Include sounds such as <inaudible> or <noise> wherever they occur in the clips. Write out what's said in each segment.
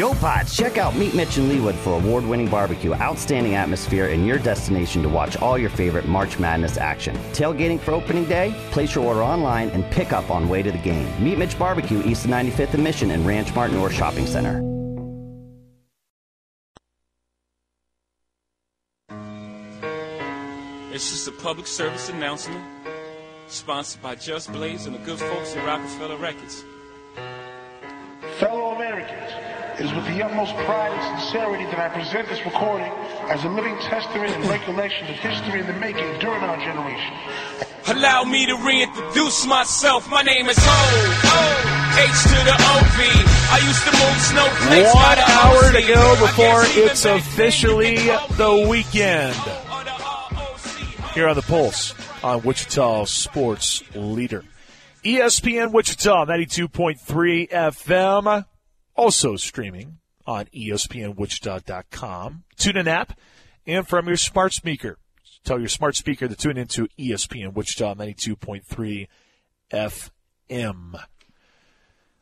Yo, Pods, check out Meat Mitch and Leawood for award winning barbecue, outstanding atmosphere, and your destination to watch all your favorite March Madness action. Tailgating for opening day? Place your order online and pick up on way to the game. Meat Mitch Barbecue, East of 95th and Mission, and Ranch Mart North Shopping Center. It's just a public service announcement sponsored by Just Blaze and the good folks at Roc-A-Fella Records. Fellow Americans, it is with the utmost pride and sincerity that I present this recording as a living testament and recollection of history in the making during our generation. Allow me to reintroduce myself. My name is Ho, O, H to the O-V. I used to move snowflakes by One the hour to go before it's officially the the weekend. Or the ROC. Here on the Pulse on Wichita Sports Leader. ESPN Wichita 92.3 FM. Also streaming on ESPNWichita.com. Tune in app and from your smart speaker. Tell your smart speaker to tune into ESPN Wichita 92.3 FM.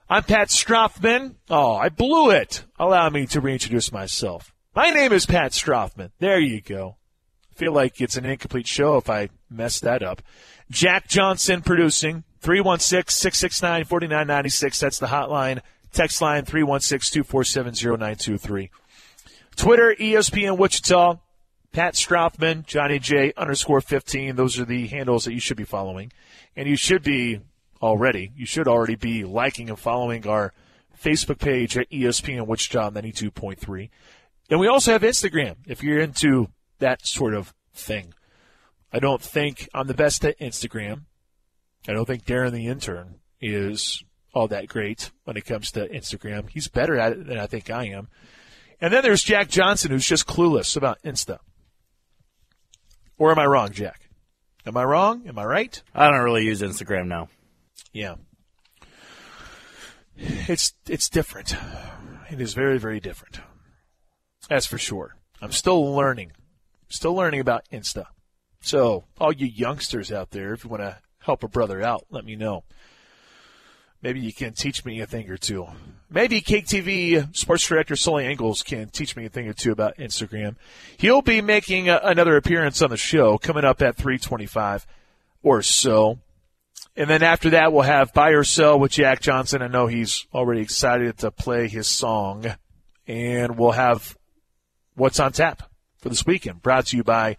I'm Pat Strothman. Oh, I blew it. Allow me to reintroduce myself. My name is Pat Strothman. There you go. Feel like it's an incomplete show if I mess that up. Jack Johnson producing 316-669-4996. That's the hotline. Text line 316-247-0923. Twitter, E ESPN Wichita, Pat Strothman, Johnny J underscore 15. Those are the handles that you should be following. And you should be already, you should already be liking and following our Facebook page at ESPN Wichita 92.3. And we also have Instagram if you're into that sort of thing. I don't think I'm the best at Instagram. I don't think Darren the intern is all that great when it comes to Instagram. He's better at it than I think I am. And then there's Jack Johnson, who's just clueless about Insta. Or am I wrong, Jack? Am I wrong? Am I right? I don't really use Instagram now. Yeah. It's it's different. It is very very different. That's for sure. I'm still learning. Still learning about Insta. So, all you youngsters out there, if you want to help a brother out, let me know. Maybe you can teach me a thing or two. Maybe KAKE sports director Sully Ingles can teach me a thing or two about Instagram. He'll be making a, another appearance on the show coming up at 325 or so. And then after that, we'll have Buy or Sell with Jack Johnson. I know he's already excited to play his song. And we'll have What's on Tap for this weekend, brought to you by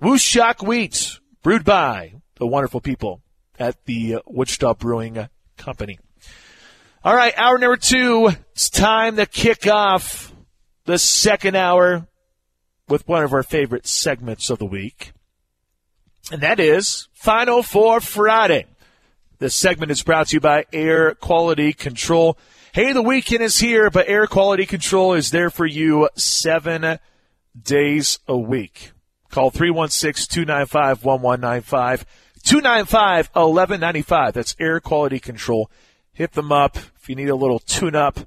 Wooshock Wheat, brewed by the wonderful people at the uh, Wichita Brewing Company. All right, hour number two. It's time to kick off the second hour with one of our favorite segments of the week. And that is Final Four Friday. This segment is brought to you by Air Quality Control. Hey, the weekend is here, but Air Quality Control is there for you seven days a week. Call 316-295-1195, That's Air Quality Control. Hit them up if you need a little tune-up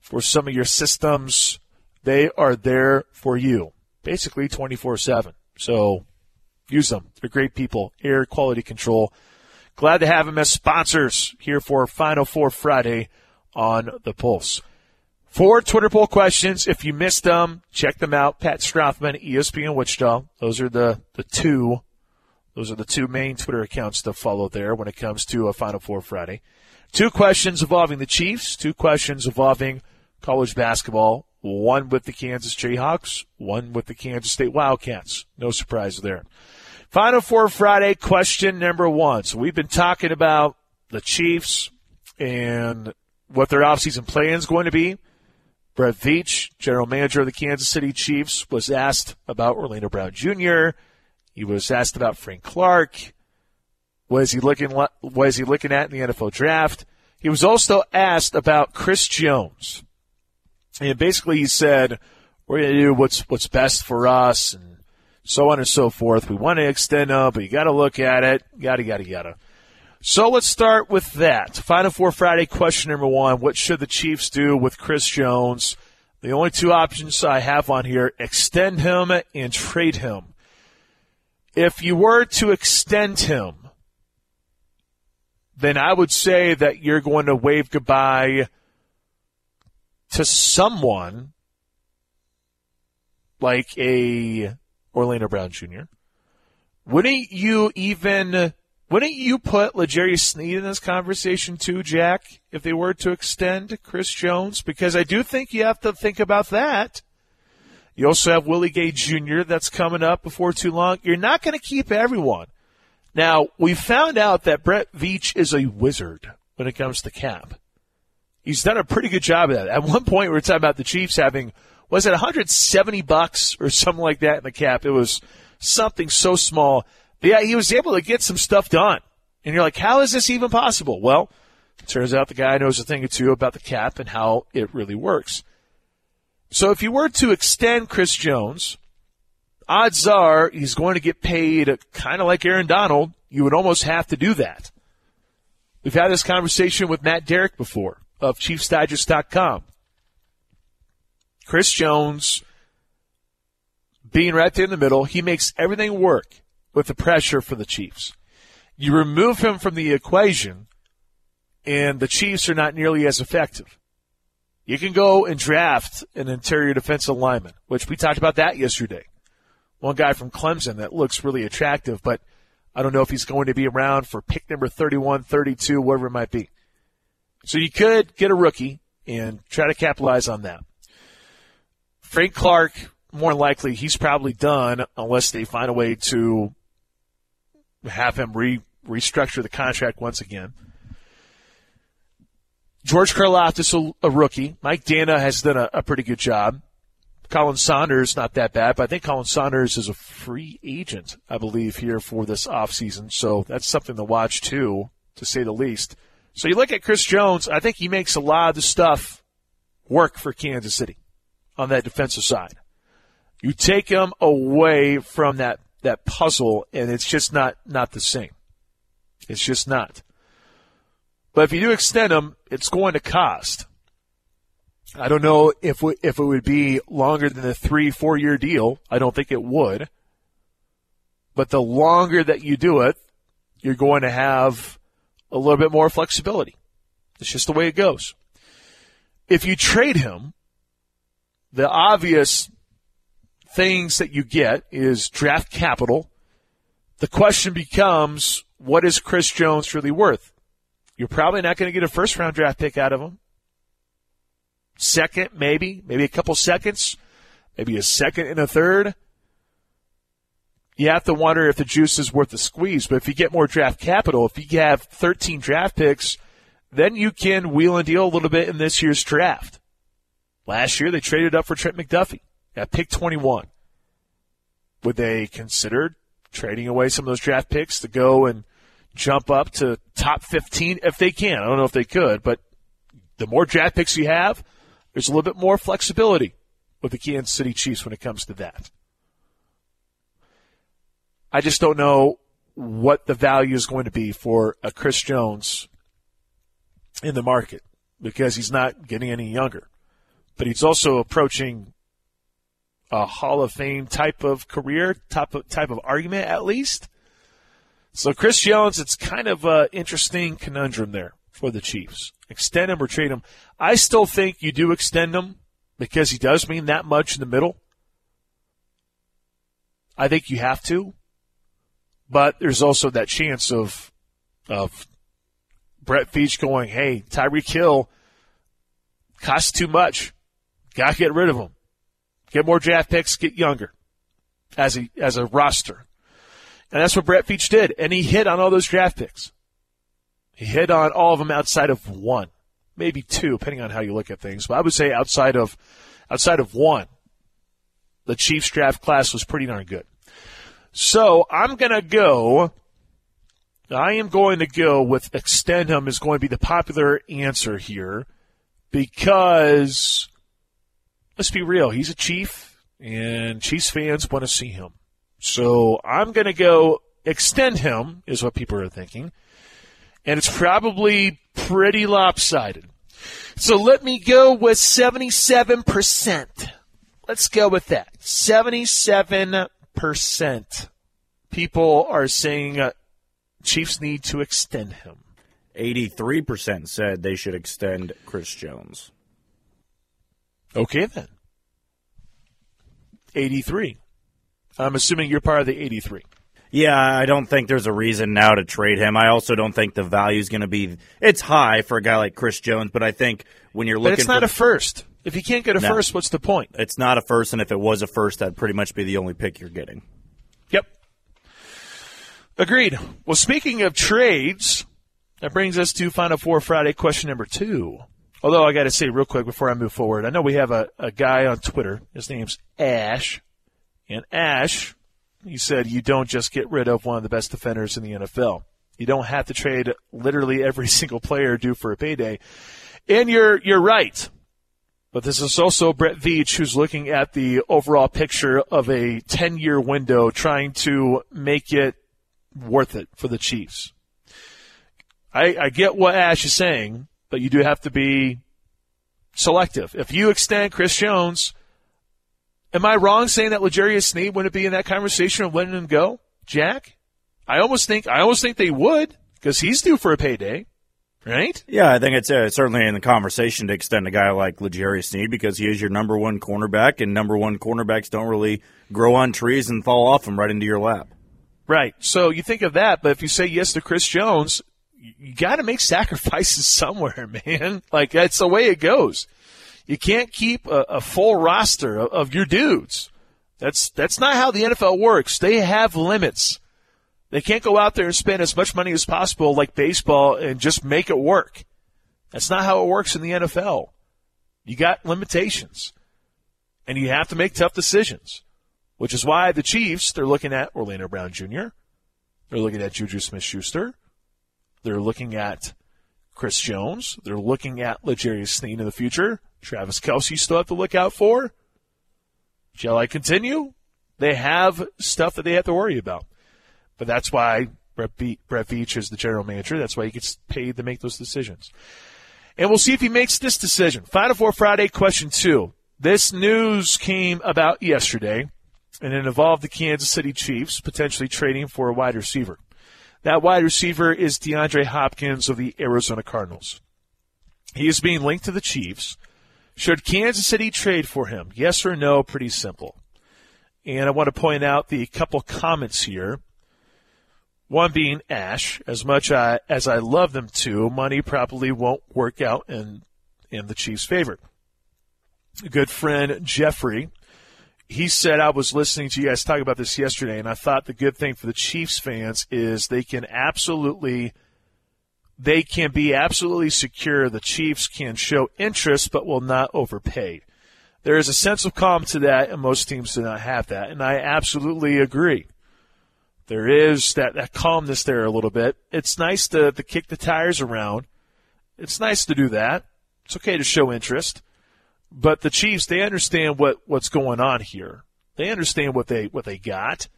for some of your systems. They are there for you, basically 24-7. So use them. They're great people. Air Quality Control. Glad to have them as sponsors here for Final Four Friday on the Pulse. Four Twitter poll questions. If you missed them, check them out. Pat Strothman, E ESPN Wichita. Those are the, the two. Those are the two main Twitter accounts to follow there when it comes to a Final Four Friday. Two questions involving the Chiefs. Two questions involving college basketball. One with the Kansas Jayhawks. One with the Kansas State Wildcats. No surprise there. Final Four Friday question number one. So we've been talking about the Chiefs and what their offseason plan is going to be. Brett Veach, general manager of the Kansas City Chiefs, was asked about Orlando Brown Jr. He was asked about Frank Clark. What is he looking? What is he looking at in the NFL draft? He was also asked about Chris Jones, and basically he said, "We're going to do what's what's best for us, and so on and so forth. We want to extend him, but you got to look at it. Yada yada yada." So let's start with that. Final Four Friday question number one. What should the Chiefs do with Chris Jones? The only two options I have on here, extend him and trade him. If you were to extend him, then I would say that you're going to wave goodbye to someone like a Orlando Brown Jr., wouldn't you even wouldn't you put L'Jarius Sneed in this conversation too, Jack, if they were to extend Chris Jones? Because I do think you have to think about that. You also have Willie Gay Jr. that's coming up before too long. You're not going to keep everyone. Now, we found out that Brett Veach is a wizard when it comes to cap. He's done a pretty good job of that. At one point, we were talking about the Chiefs having, was it 170 bucks or something like that in the cap? It was something so small. But yeah, he was able to get some stuff done. And you're like, how is this even possible? Well, turns out the guy knows a thing or two about the cap and how it really works. So if you were to extend Chris Jones, odds are he's going to get paid kind of like Aaron Donald. You would almost have to do that. We've had this conversation with Matt Derrick before of ChiefsDigest.com. Chris Jones being right there in the middle, he makes everything work with the pressure for the Chiefs. You remove him from the equation, and the Chiefs are not nearly as effective. You can go and draft an interior defensive lineman, which we talked about that yesterday. One guy from Clemson that looks really attractive, but I don't know if he's going to be around for pick number 31, 32, whatever it might be. So you could get a rookie and try to capitalize on that. Frank Clark, more likely, he's probably done unless they find a way to have him re- restructure the contract once again. George Karlaftis, a, a rookie. Mike Danna has done a, a, pretty good job. Khalen Saunders, not that bad, but I think Khalen Saunders is a free agent, I believe, here for this offseason. So that's something to watch too, to say the least. So you look at Chris Jones, I think he makes a lot of the stuff work for Kansas City on that defensive side. You take him away from that, that puzzle and it's just not, not the same. It's just not. But if you do extend them, it's going to cost. I don't know if we, if it would be longer than a three four year deal. I don't think it would. But the longer that you do it, you're going to have a little bit more flexibility. It's just the way it goes. If you trade him, the obvious things that you get is draft capital. The question becomes, what is Chris Jones really worth? You're probably not going to get a first round draft pick out of him. Second, maybe, maybe a couple seconds, maybe a second and a third. You have to wonder if the juice is worth the squeeze. But if you get more draft capital, if you have 13 draft picks, then you can wheel and deal a little bit in this year's draft. Last year, they traded up for Trent McDuffie at pick 21. Would they consider trading away some of those draft picks to go and jump up to top 15 if they can. I don't know if they could, but the more draft picks you have, there's a little bit more flexibility with the Kansas City Chiefs when it comes to that. I just don't know what the value is going to be for a Chris Jones in the market because he's not getting any younger. But he's also approaching a Hall of Fame type of career, type of, type of argument at least. So Chris Jones, it's kind of an interesting conundrum there for the Chiefs. Extend him or trade him. I still think you do extend him because he does mean that much in the middle. I think you have to, but there's also that chance of of Brett Veach going, "Hey, Tyreek Hill costs too much. Got to get rid of him. Get more draft picks. Get younger as a as a roster." And that's what Brett Veach did. And he hit on all those draft picks. He hit on all of them outside of one, maybe two, depending on how you look at things. But I would say outside of, outside of one, the Chiefs draft class was pretty darn good. So I'm going to go, I am going to go with extend him is going to be the popular answer here because let's be real. He's a Chief and Chiefs fans want to see him. So I'm going to go extend him, is what people are thinking. And it's probably pretty lopsided. So let me go with 77%. Let's go with that. 77% people are saying uh, Chiefs need to extend him. 83% said they should extend Chris Jones. Okay, then. 83. I'm assuming you're part of the 83. Yeah, I don't think there's a reason now to trade him. I also don't think the value is going to be. It's high for a guy like Chris Jones, but I think when you're looking, But it's not for, a first. If you can't get a No. first, what's the point? it's not a first, and if it was a first, that'd pretty much be the only pick you're getting. Yep. Agreed. Well, speaking of trades, that brings us to Final Four Friday question number two. Although I got to say real quick before I move forward, I know we have a, a guy on Twitter. His name's Ash. And Ash, he said, you don't just get rid of one of the best defenders in the NFL. You don't have to trade literally every <laughs> single player due for a payday. And you're, you're right. But this is also Brett Veach who's looking at the overall picture of a 10 year window trying to make it worth it for the Chiefs. I, I get what Ash is saying, but you do have to be selective. If you extend Chris Jones, am I wrong saying that L'Jarius Sneed wouldn't be in that conversation of letting him go? Jack? I almost think, I almost think they would because he's due for a payday, right? Yeah, I think it's uh, certainly in the conversation to extend a guy like L'Jarius Sneed because he is your number one cornerback, and number one cornerbacks don't really grow on trees and fall off them right into your lap. Right. So you think of that, but if you say yes to Chris Jones, you- you got to make <laughs> sacrifices somewhere, man. Like that's the way it goes. You can't keep a, a full roster of, of your dudes. That's that's not how the NFL works. They have limits. They can't go out there and spend as much money as possible like baseball and just make it work. That's not how it works in the NFL. You got limitations. And you have to make tough decisions which is why the Chiefs, they're looking at Orlando Brown Jr., they're looking at Juju Smith Schuster, they're looking at Chris Jones, they're looking at L'Jarius Sneed in the future, Travis Kelce still have to look out for. Shall I continue? They have stuff that they have to worry about. But that's why Brett, Brett Veach is the general manager. That's why he gets paid to make those decisions. And we'll see if he makes this decision. Final Four Friday, question two. This news came about yesterday and it involved the Kansas City Chiefs potentially trading for a wide receiver. That wide receiver is DeAndre Hopkins of the Arizona Cardinals. He is being linked to the Chiefs. Should Kansas City trade for him? Yes or no? Pretty simple. And I want to point out the couple comments here. One being Ash. As much I, as I love them to, money probably won't work out in in the Chiefs' favor. A good friend Jeffrey he said I was listening to you guys talk about this yesterday, and I thought the good thing for the Chiefs fans is they can absolutely they can be absolutely secure the Chiefs can show interest but will not overpay. There is a sense of calm to that, and most teams do not have that, and I absolutely agree. There is that, that calmness there a little bit. It's nice to, to kick the tires around. It's nice to do that. It's okay to show interest. But the Chiefs, they understand what, what's going on here. They understand what they what they got.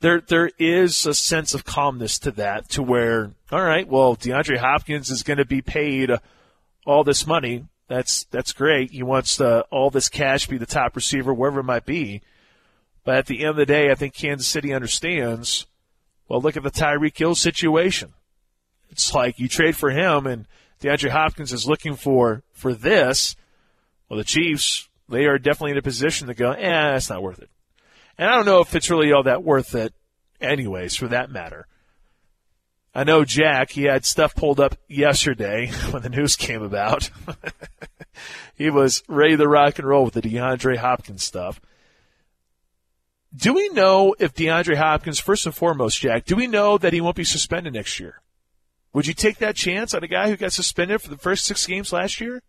There there is a sense of calmness to that, to where all right, well, DeAndre Hopkins is going to be paid all this money. That's that's great. He wants all this cash, be the top receiver, wherever it might be. But at the end of the day, I think Kansas City understands. Well, look at the Tyreek Hill situation. It's like you trade for him, and DeAndre Hopkins is looking for for this. Well, the Chiefs, they are definitely in a position to go, eh, that's not worth it. And I don't know if it's really all that worth it, anyways, for that matter. I know Jack, he had stuff pulled up yesterday <laughs> when the news came about. <laughs> he was ready to rock and roll with the DeAndre Hopkins stuff. Do we know if DeAndre Hopkins, first and foremost, Jack, do we know that he won't be suspended next year? Would you take that chance on a guy who got suspended for the first six games last year?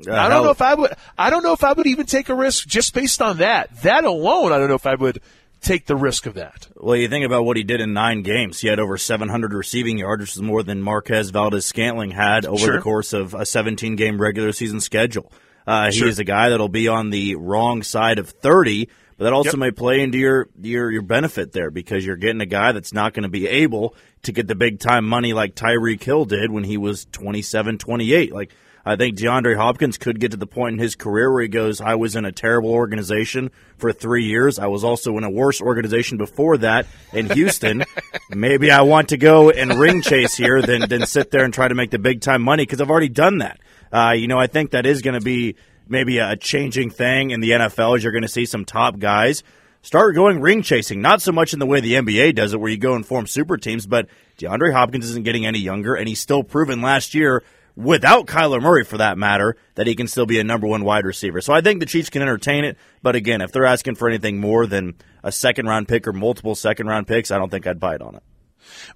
I don't know if I would. I don't know if I would even take a risk just based on that. That alone, I don't know if I would take the risk of that. Well, you think about what he did in nine games. He had over 700 receiving yards, which is more than Marquez Valdes Scantling had over Sure. the course of a 17 game regular season schedule. Uh, Sure. He is a guy that'll be on the wrong side of 30, but that also Yep. may play into your, your, your benefit there because you're getting a guy that's not going to be able to get the big time money like Tyreek Hill did when he was 27, 28. Like, I think DeAndre Hopkins could get to the point in his career where he goes, I was in a terrible organization for three years. I was also in a worse organization before that in Houston. <laughs> Maybe I want to go and ring chase here than, than sit there and try to make the big time money because I've already done that. Uh, you know, I think that is going to be maybe a changing thing in the NFL is you're going to see some top guys start going ring chasing. Not so much in the way the NBA does it, where you go and form super teams, but DeAndre Hopkins isn't getting any younger, and he's still proven last year, without Kyler Murray for that matter, that he can still be a number one wide receiver. So I think the Chiefs can entertain it, but again, if they're asking for anything more than a second round pick or multiple second round picks, I don't think I'd bite on it.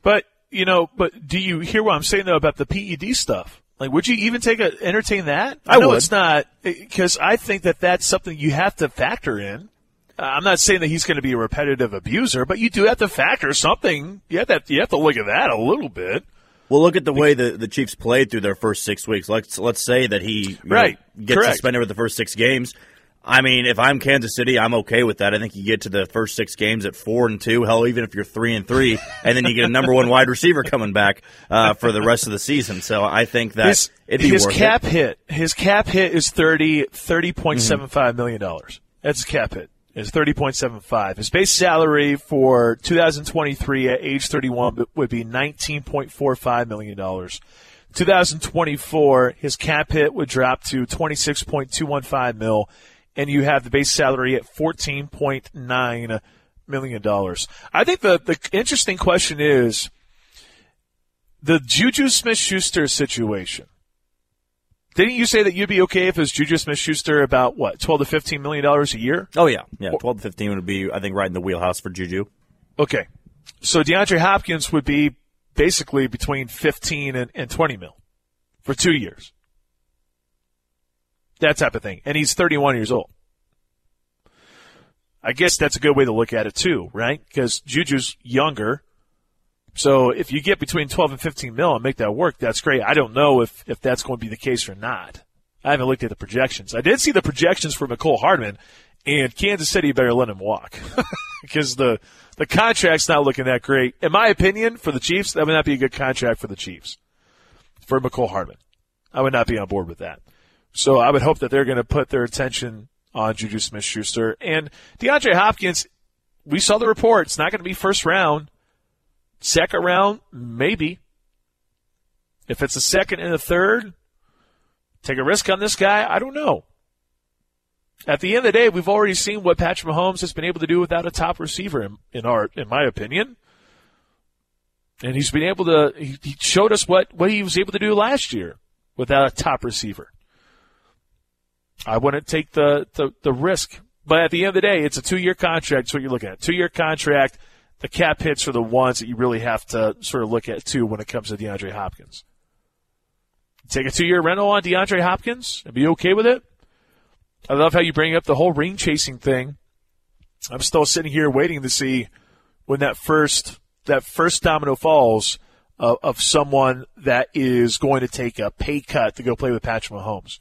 But you know, but do you hear what I'm saying though about the PED stuff? Like, would you even take a entertain that? I know would. it's not because I think that that's something you have to factor in. Uh, I'm not saying that he's going to be a repetitive abuser, but you do have to factor something. You have to you have to look at that a little bit. Well, look at the way the, the Chiefs played through their first six weeks. Let's let's say that he you know, Right. gets Correct. suspended with the first six games. I mean, if I'm Kansas City, I'm okay with that. I think you get to the first six games at four and two. Hell, even if you're three and three, <laughs> and then you get a number one wide receiver coming back uh, for the rest of the season. So I think that His, it'd be his worth cap it. hit, his cap hit is thirty thirty point seven five million dollars. That's his cap hit. Is thirty point seven five. His base salary for 2023 at age 31 would be 19.45 million dollars. 2024, his cap hit would drop to 26.215 mil, and you have the base salary at 14.9 million dollars. I think the the interesting question is the Juju Smith-Schuster situation. Didn't you say that you'd be okay if it was Juju Smith-Schuster about what 12 to 15 million dollars a year? Oh yeah, yeah. Twelve to fifteen would be, I think, right in the wheelhouse for Juju. Okay, so DeAndre Hopkins would be basically between 15 and, and 20 mil for two years. That type of thing, and he's 31 years old. I guess that's a good way to look at it too, right? Because Juju's younger. So if you get between 12 and 15 mil and make that work, that's great. I don't know if, if that's going to be the case or not. I haven't looked at the projections. I did see the projections for Mecole Hardman, and Kansas City better let him walk <laughs> because the the contract's not looking that great. In my opinion, for the Chiefs, that would not be a good contract for the Chiefs for Mecole Hardman. I would not be on board with that. So I would hope that they're going to put their attention on Juju Smith-Schuster and DeAndre Hopkins. We saw the report; it's not going to be first round. Second round, maybe. If it's a second and a third, take a risk on this guy. I don't know. At the end of the day, we've already seen what Patrick Mahomes has been able to do without a top receiver, in, in our, in my opinion. And he's been able to. He, he showed us what what he was able to do last year without a top receiver. I wouldn't take the the, the risk, but at the end of the day, it's a two year contract. That's what you're looking at. Two year contract. The cap hits are the ones that you really have to sort of look at too when it comes to DeAndre Hopkins. Take a two year rental on DeAndre Hopkins and be okay with it. I love how you bring up the whole ring chasing thing. I'm still sitting here waiting to see when that first that first domino falls of, of someone that is going to take a pay cut to go play with Patrick Mahomes.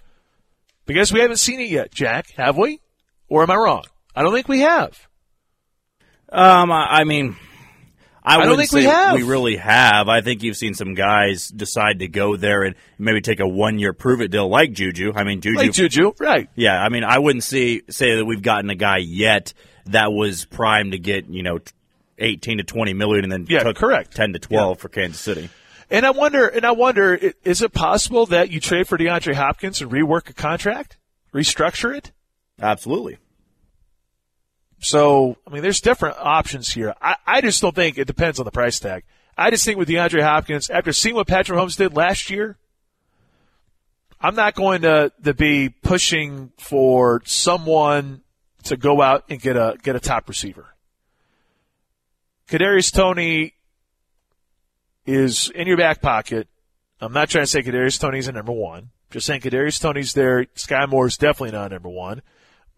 Because we haven't seen it yet, Jack, have we? Or am I wrong? I don't think we have. Um, I, I mean, I, don't wouldn't think we say have. We really have. I think you've seen some guys decide to go there and maybe take a one-year prove-it deal, like Juju. I mean, Juju. Like Juju, right? Yeah, I mean, I wouldn't see say that we've gotten a guy yet that was primed to get you know eighteen to twenty million, and then Yeah, took correct. ten to twelve for Kansas City. And I wonder, and I wonder, is it possible that you trade for DeAndre Hopkins and rework a contract, restructure it? Absolutely. So, I mean, there's different options here. I, I just don't think it depends on the price tag. I just think with DeAndre Hopkins, after seeing what Patrick Mahomes did last year, I'm not going to, to be pushing for someone to go out and get a get a top receiver. Kadarius Toney is in your back pocket. I'm not trying to say Kadarius Toney's a number one. Just saying Kadarius Toney's there. Sky Moore's definitely not number one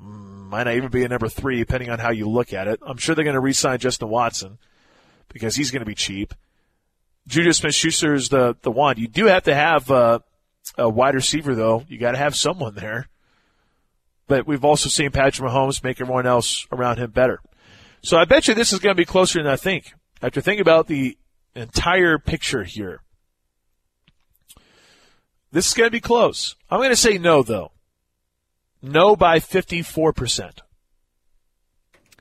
might not even be a number three, depending on how you look at it. I'm sure they're going to re-sign Justin Watson because he's going to be cheap. Juju Smith-Schuster is the the one. You do have to have uh, a wide receiver, though. You got to have someone there. But we've also seen Patrick Mahomes make everyone else around him better. So I bet you this is going to be closer than I think. After thinking about the entire picture here, this is going to be close. I'm going to say no, though. No by 54%.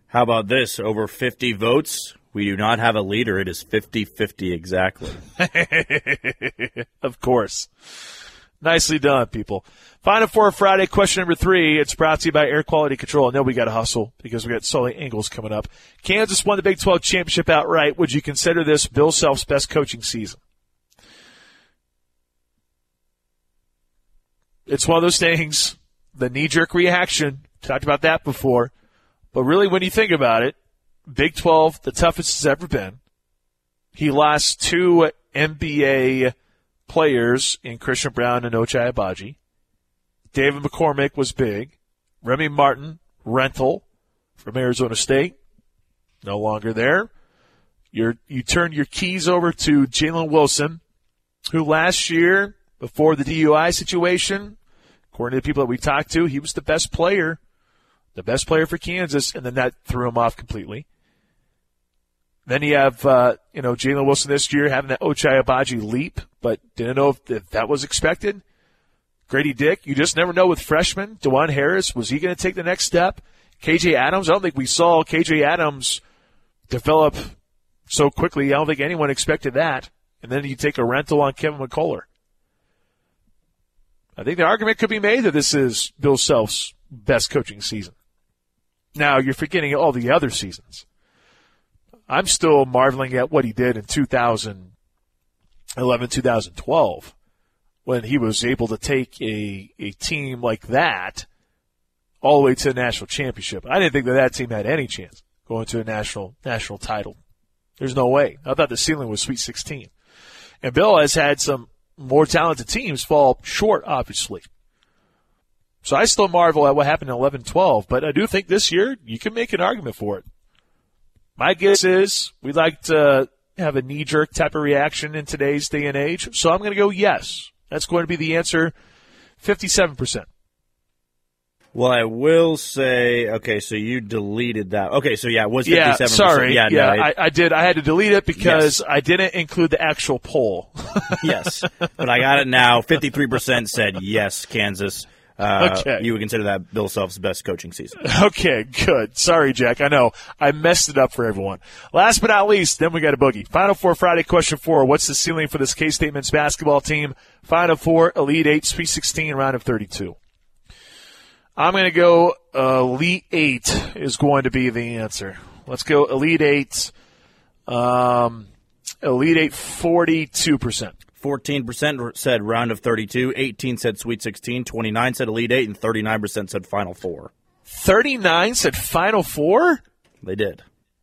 How about this? Over fifty votes. We do not have a leader. It is 50-50 exactly. <laughs> of course. Nicely done, people. Final Four Friday, question number three. It's brought to you by Air Quality Control. I know we got to hustle because we got Sully Ingles coming up. Kansas won the Big 12 championship outright. Would you consider this Bill Self's best coaching season? It's one of those things, the knee jerk reaction. Talked about that before. But really, when you think about it, Big 12, the toughest it's ever been. He lost two NBA players in Christian Braun and Ochai Agbaji. David McCormick was big. Remy Martin, rental from Arizona State, no longer there. you you turn your keys over to Jalen Wilson, who last year, before the DUI situation, according to the people that we talked to, he was the best player, the best player for Kansas, and then that threw him off completely. Then you have, uh, you know, Jalen Wilson this year having that Ochai Agbaji leap, but didn't know if, if that was expected. Grady Dick, you just never know with freshmen. Dajuan Harris, was he going to take the next step? KJ Adams, I don't think we saw KJ Adams develop so quickly. I don't think anyone expected that. And then you take a rental on Kevin McCullar. I think the argument could be made that this is Bill Self's best coaching season. Now you're forgetting all the other seasons. I'm still marveling at what he did in 2011, 2012 when he was able to take a, a team like that all the way to the national championship. I didn't think that that team had any chance going to a national national title. There's no way. I thought the ceiling was Sweet 16. And Bill has had some more talented teams fall short, obviously. So I still marvel at what happened in 11 12, but I do think this year you can make an argument for it. My guess is we like to have a knee jerk type of reaction in today's day and age, so I'm going to go yes. That's going to be the answer 57%. Well, I will say, okay, so you deleted that. Okay, so yeah, it was 57%. Yeah, sorry. Yeah, yeah no, I, I, did. I had to delete it because yes. I didn't include the actual poll. <laughs> yes, but I got it now. 53% said yes, Kansas. Uh, okay. You would consider that Bill Self's best coaching season. Okay, good. Sorry, Jack. I know I messed it up for everyone. Last but not least, then we got a boogie. Final Four Friday question four. What's the ceiling for this K State men's basketball team? Final Four, Elite Eight, Sweet 16, round of 32. I'm going to go Elite Eight is going to be the answer. Let's go Elite Eight. Um, Elite Eight, 42%. 14% said round of 32, 18 said Sweet 16, 29 said Elite 8, and 39% said Final Four. 39 said Final Four? They did.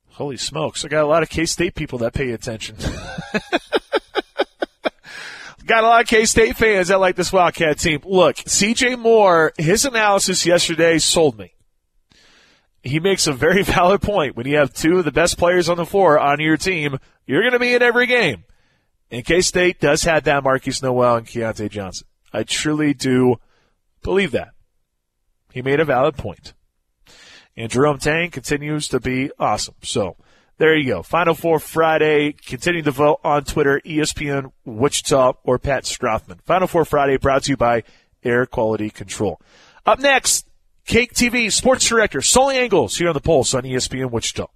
Holy smokes. I got a lot of K State people that pay attention. <laughs> got a lot of K State fans that like this Wildcat team. Look, CJ Moore, his analysis yesterday sold me. He makes a very <laughs> valid point. When you have two of the best players on the floor on your team, you're going to be in every game. And K State does have that Markquis Nowell and Keyontae Johnson. I truly do believe that. He made a valid point. And Jerome Tang continues to be awesome. So there you go. Final Four Friday. Continue to vote on Twitter, ESPN Wichita or Pat Strothman. Final Four Friday brought to you by Air Quality Control. Up next, KAKE TV sports director Sully Ingles here on the Pulse on ESPN Wichita.